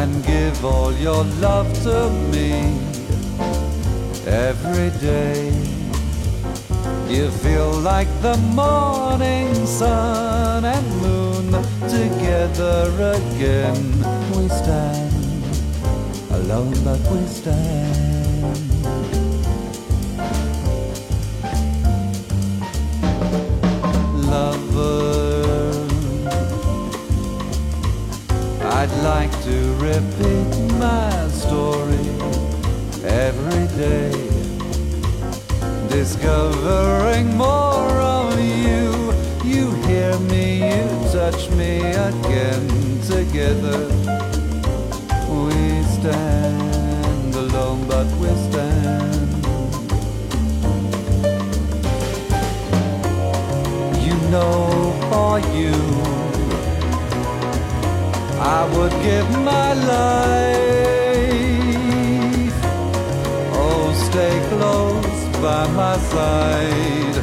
and give all your love to me every day. You feel like the morning sun and moon together again. We stand alone, but we stand. Lover, I'd like to repeat my story every day discovering more of you. You hear me, you touch me again. Together we stand alone, but we stand. You know, for you, I would give my life. Oh, stay close by my side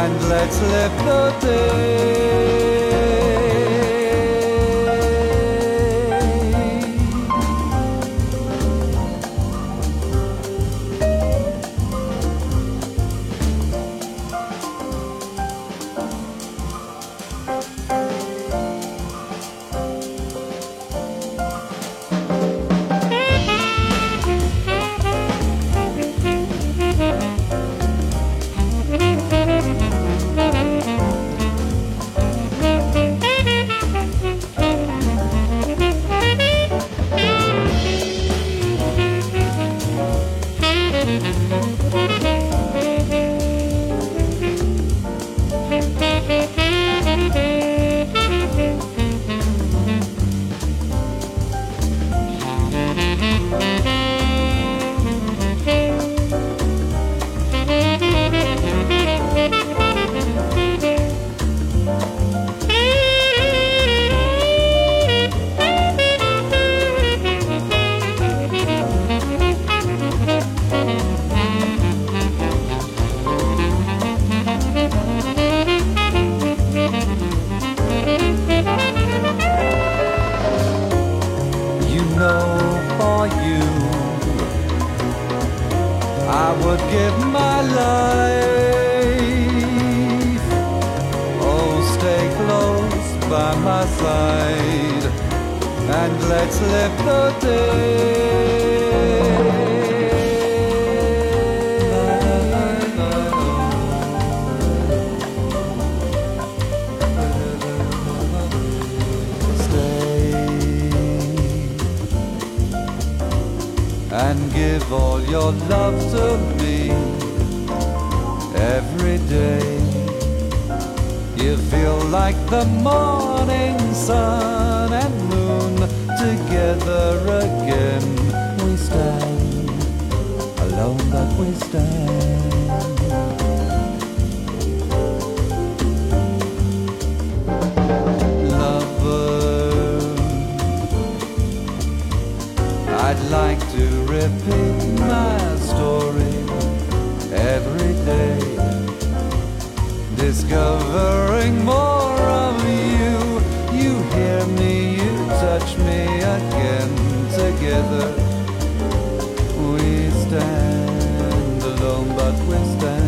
and let's live the day. Would give my life. Oh, stay close by my side and let's live the day. And give all your love to me every day. You feel like the morning sun and moon together again. We stand alone, but we stand. I'd like to repeat my story every day, discovering more of you. You hear me, you touch me again. Together we stand alone, but we stand.